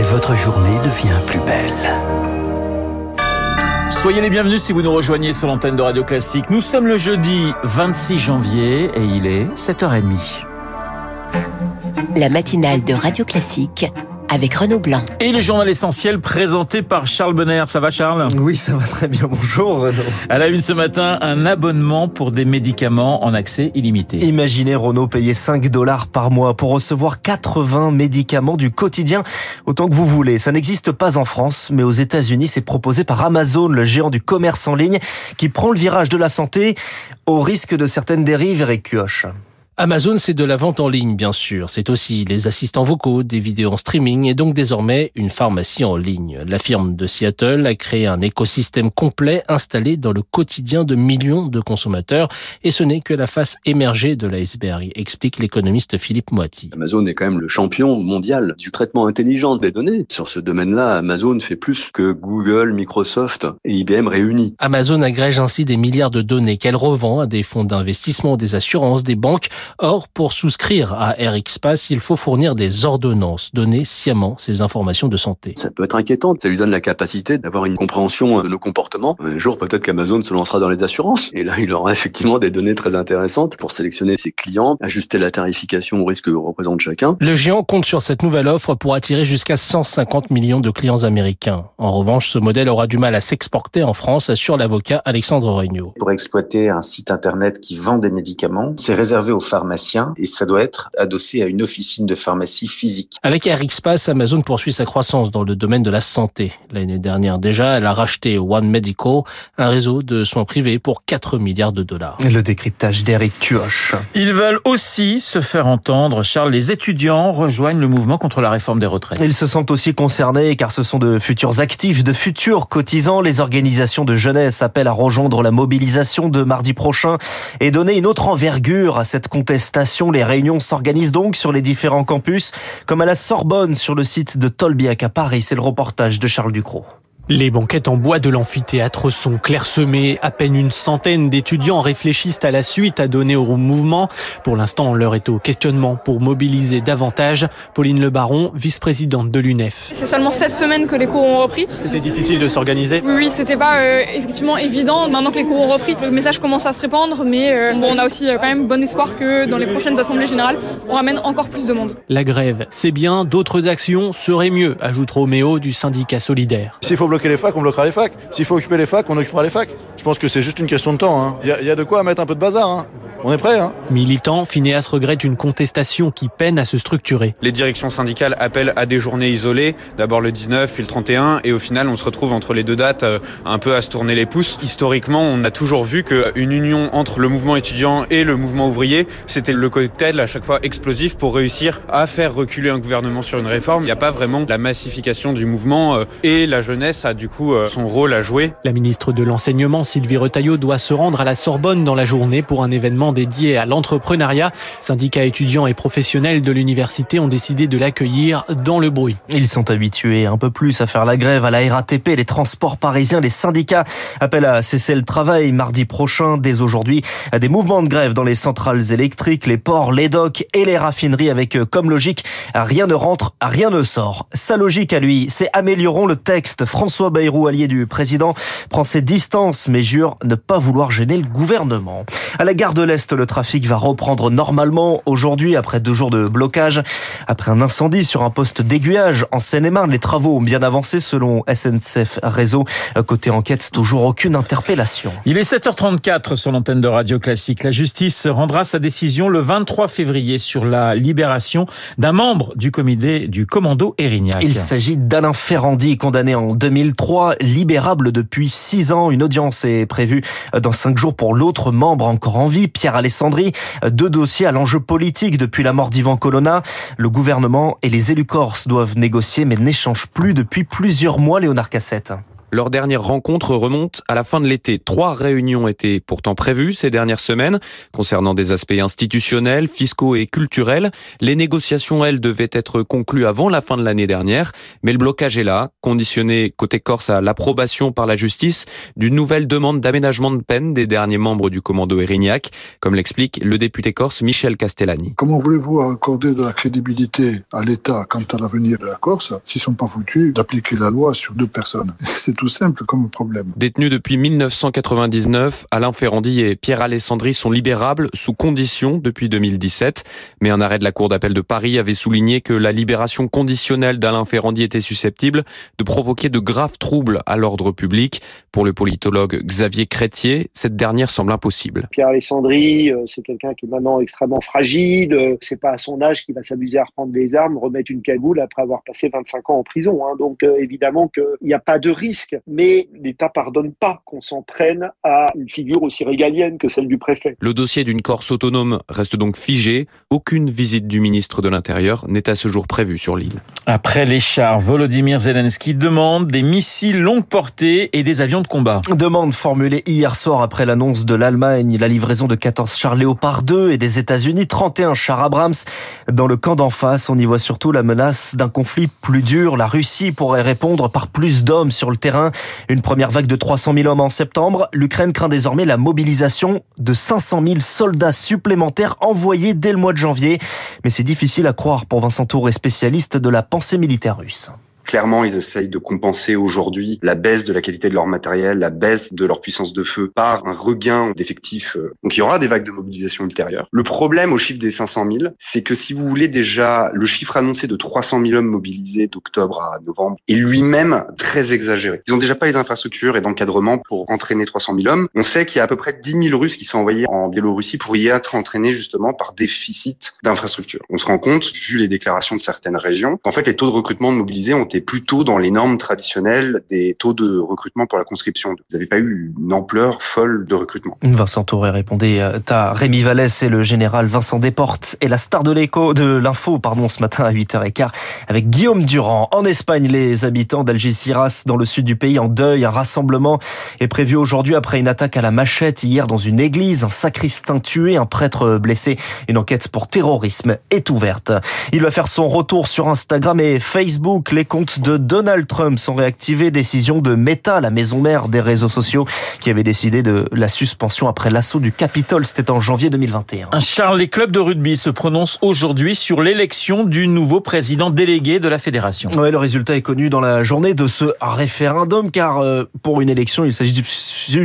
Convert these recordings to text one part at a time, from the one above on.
et votre journée devient plus belle. Soyez les bienvenus si vous nous rejoignez sur l'antenne de Radio Classique. Nous sommes le jeudi 26 janvier et il est 7h30. La matinale de Radio Classique avec Renaud Blanc. Et le journal essentiel présenté par Charles Bonner. Ça va Charles? Oui, ça va très bien. Bonjour Renaud. À la une ce matin, un abonnement pour des médicaments en accès illimité. Imaginez Renaud payer 5 dollars par mois pour recevoir 80 médicaments du quotidien, autant que vous voulez. Ça n'existe pas en France, mais aux États-Unis, c'est proposé par Amazon, le géant du commerce en ligne, qui prend le virage de la santé au risque de certaines dérives, Eric Kioche. Amazon, c'est de la vente en ligne, bien sûr. C'est aussi les assistants vocaux, des vidéos en streaming et donc désormais une pharmacie en ligne. La firme de Seattle a créé un écosystème complet installé dans le quotidien de millions de consommateurs et ce n'est que la face émergée de l'iceberg, explique l'économiste Philippe Moiti. Amazon est quand même le champion mondial du traitement intelligent des données. Sur ce domaine-là, Amazon fait plus que Google, Microsoft et IBM réunis. Amazon agrège ainsi des milliards de données qu'elle revend à des fonds d'investissement, des assurances, des banques Or, pour souscrire à RxPass, il faut fournir des ordonnances, donner sciemment ces informations de santé. Ça peut être inquiétant, ça lui donne la capacité d'avoir une compréhension de nos comportements. Un jour, peut-être qu'Amazon se lancera dans les assurances, et là, il aura effectivement des données très intéressantes pour sélectionner ses clients, ajuster la tarification au risque que représente chacun. Le géant compte sur cette nouvelle offre pour attirer jusqu'à 150 millions de clients américains. En revanche, ce modèle aura du mal à s'exporter en France, assure l'avocat Alexandre Regnault. Pour exploiter un site internet qui vend des médicaments, c'est réservé aux pharmacien et ça doit être adossé à une officine de pharmacie physique. Avec RxPass, Amazon poursuit sa croissance dans le domaine de la santé. L'année dernière déjà, elle a racheté One Medical, un réseau de soins privés pour 4 milliards de dollars. Le décryptage d'Eric Tuoche. Ils veulent aussi se faire entendre. Charles, les étudiants rejoignent le mouvement contre la réforme des retraites. Ils se sentent aussi concernés car ce sont de futurs actifs, de futurs cotisants. Les organisations de jeunesse appellent à rejoindre la mobilisation de mardi prochain et donner une autre envergure à cette contestation. Les réunions s'organisent donc sur les différents campus, comme à la Sorbonne sur le site de Tolbiac à Paris. C'est le reportage de Charles Ducrot. Les banquettes en bois de l'amphithéâtre sont clairsemées. À peine une centaine d'étudiants réfléchissent à la suite à donner au mouvement. Pour l'instant, l'heure est au questionnement pour mobiliser davantage. Pauline Le Baron, vice-présidente de l'UNEF. C'est seulement cette semaine que les cours ont repris. C'était difficile de s'organiser Oui, oui c'était pas euh, effectivement évident. Maintenant que les cours ont repris, le message commence à se répandre, mais euh, bon, on a aussi euh, quand même bon espoir que dans les prochaines assemblées générales, on ramène encore plus de monde. La grève, c'est bien, d'autres actions seraient mieux, ajoute Roméo du syndicat solidaire. S'il faut bloquer les facs, on bloquera les facs. S'il faut occuper les facs, on occupera les facs. Je pense que c'est juste une question de temps. Il hein. y, y, a de quoi mettre un peu de bazar. Hein. On est prêt, hein Militant, Phineas regrette une contestation qui peine à se structurer. Les directions syndicales appellent à des journées isolées, d'abord le 19 puis le 31, et au final on se retrouve entre les deux dates euh, un peu à se tourner les pouces. Historiquement, on a toujours vu qu'une union entre le mouvement étudiant et le mouvement ouvrier, c'était le cocktail à chaque fois explosif pour réussir à faire reculer un gouvernement sur une réforme. Il n'y a pas vraiment la massification du mouvement euh, et la jeunesse a du coup euh, son rôle à jouer. La ministre de l'Enseignement, Sylvie Retailleau, doit se rendre à la Sorbonne dans la journée pour un événement dédié à l'entrepreneuriat. Syndicats étudiants et professionnels de l'université ont décidé de l'accueillir dans le bruit. Ils sont habitués un peu plus à faire la grève à la RATP, les transports parisiens, les syndicats appellent à cesser le travail mardi prochain, dès aujourd'hui, des mouvements de grève dans les centrales électriques, les ports, les docks et les raffineries avec euh, comme logique rien ne rentre, rien ne sort. Sa logique à lui, c'est améliorons le texte. François Bayrou, allié du président, prend ses distances mais jure ne pas vouloir gêner le gouvernement. À la gare de l'Est, le trafic va reprendre normalement aujourd'hui après deux jours de blocage. Après un incendie sur un poste d'aiguillage en Seine-et-Marne, les travaux ont bien avancé selon SNCF Réseau. Côté enquête, toujours aucune interpellation. Il est 7h34 sur l'antenne de Radio Classique. La justice rendra sa décision le 23 février sur la libération d'un membre du comité du commando Erignac. Il s'agit d'Alain Ferrandi, condamné en 2003, libérable depuis six ans. Une audience est prévue dans cinq jours pour l'autre membre encore en vie, Pierre Alessandri. Deux dossiers à l'enjeu politique depuis la mort d'Ivan Colonna. Le gouvernement et les élus corses doivent négocier mais n'échangent plus depuis plusieurs mois, Léonard Cassette. Leur dernière rencontre remonte à la fin de l'été. Trois réunions étaient pourtant prévues ces dernières semaines concernant des aspects institutionnels, fiscaux et culturels. Les négociations, elles, devaient être conclues avant la fin de l'année dernière, mais le blocage est là, conditionné côté Corse à l'approbation par la justice d'une nouvelle demande d'aménagement de peine des derniers membres du commando Erignac, comme l'explique le député corse Michel Castellani. Comment voulez-vous accorder de la crédibilité à l'État quant à l'avenir de la Corse s'ils ne sont pas foutus d'appliquer la loi sur deux personnes? tout simple comme problème. Détenus depuis 1999, Alain Ferrandi et Pierre Alessandri sont libérables sous condition depuis 2017. Mais un arrêt de la Cour d'appel de Paris avait souligné que la libération conditionnelle d'Alain Ferrandi était susceptible de provoquer de graves troubles à l'ordre public. Pour le politologue Xavier Crétier, cette dernière semble impossible. Pierre Alessandri, euh, c'est quelqu'un qui est maintenant extrêmement fragile. Euh, c'est pas à son âge qu'il va s'amuser à reprendre des armes, remettre une cagoule après avoir passé 25 ans en prison. Hein. Donc euh, évidemment qu'il n'y a pas de risque, mais l'État pardonne pas qu'on s'en prenne à une figure aussi régalienne que celle du préfet. Le dossier d'une Corse autonome reste donc figé. Aucune visite du ministre de l'Intérieur n'est à ce jour prévue sur l'île. Après les chars, Volodymyr Zelensky demande des missiles longue portée et des avions de combat. Demande formulée hier soir après l'annonce de l'Allemagne, la livraison de 14 chars Léopard 2 et des États-Unis 31 chars Abrams. Dans le camp d'en face, on y voit surtout la menace d'un conflit plus dur. La Russie pourrait répondre par plus d'hommes sur le terrain. Une première vague de 300 000 hommes en septembre. L'Ukraine craint désormais la mobilisation de 500 000 soldats supplémentaires envoyés dès le mois de janvier. Mais c'est difficile à croire pour Vincent Touré, spécialiste de la pensée militaire russe. Clairement, ils essayent de compenser aujourd'hui la baisse de la qualité de leur matériel, la baisse de leur puissance de feu par un regain d'effectifs. Donc il y aura des vagues de mobilisation ultérieures. Le problème au chiffre des 500 000, c'est que si vous voulez déjà, le chiffre annoncé de 300 000 hommes mobilisés d'octobre à novembre est lui-même très exagéré. Ils ont déjà pas les infrastructures et d'encadrement pour entraîner 300 000 hommes. On sait qu'il y a à peu près 10 000 Russes qui sont envoyés en Biélorussie pour y être entraînés justement par déficit d'infrastructures. On se rend compte, vu les déclarations de certaines régions, qu'en fait les taux de recrutement de mobilisés ont été plutôt dans les normes traditionnelles des taux de recrutement pour la conscription. Vous n'avez pas eu une ampleur folle de recrutement. Vincent Touré répondait à Rémi Vallès et le général Vincent Desportes et la star de l'écho de l'info pardon ce matin à 8h15 avec Guillaume Durand. En Espagne, les habitants d'Algeciras dans le sud du pays en deuil. Un rassemblement est prévu aujourd'hui après une attaque à la machette hier dans une église. Un sacristain tué, un prêtre blessé. Une enquête pour terrorisme est ouverte. Il va faire son retour sur Instagram et Facebook. Les comptes de Donald Trump sont réactivés. Décision de Meta, la maison mère des réseaux sociaux, qui avait décidé de la suspension après l'assaut du Capitole. C'était en janvier 2021. Charles, les clubs de rugby se prononcent aujourd'hui sur l'élection du nouveau président délégué de la fédération. Ouais, le résultat est connu dans la journée de ce référendum, car euh, pour une élection, il s'agit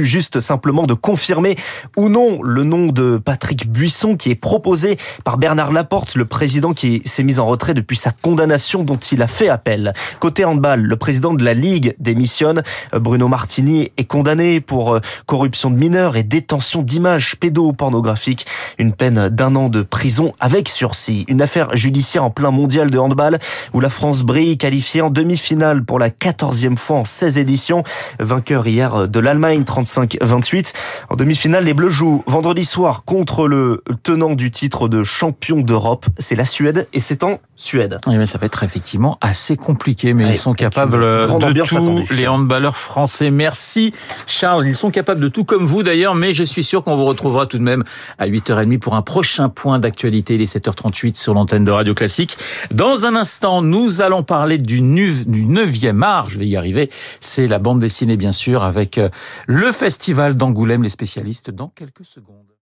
juste simplement de confirmer ou non le nom de Patrick Buisson, qui est proposé par Bernard Laporte, le président qui s'est mis en retrait depuis sa condamnation dont il a fait appel. Côté handball, le président de la Ligue démissionne. Bruno Martini est condamné pour euh, corruption de mineurs et détention d'images pédopornographiques. Une peine d'un an de prison avec sursis. Une affaire judiciaire en plein mondial de handball où la France brille, qualifiée en demi-finale pour la 14e fois en 16 éditions. Vainqueur hier de l'Allemagne 35-28. En demi-finale, les Bleus jouent vendredi soir contre le tenant du titre de champion d'Europe. C'est la Suède et c'est en Suède. Oui, mais ça va être effectivement assez compliqué, mais ils sont capables de tout, les handballeurs français. Merci Charles, ils sont capables de tout comme vous d'ailleurs, mais je suis sûr qu'on vous retrouvera tout de même à 8h30 pour un prochain point d'actualité, les 7h38 sur l'antenne de Radio Classique. Dans un instant, nous allons parler du, du 9e art, je vais y arriver, c'est la bande dessinée bien sûr, avec euh, le festival d'Angoulême, les spécialistes dans quelques secondes.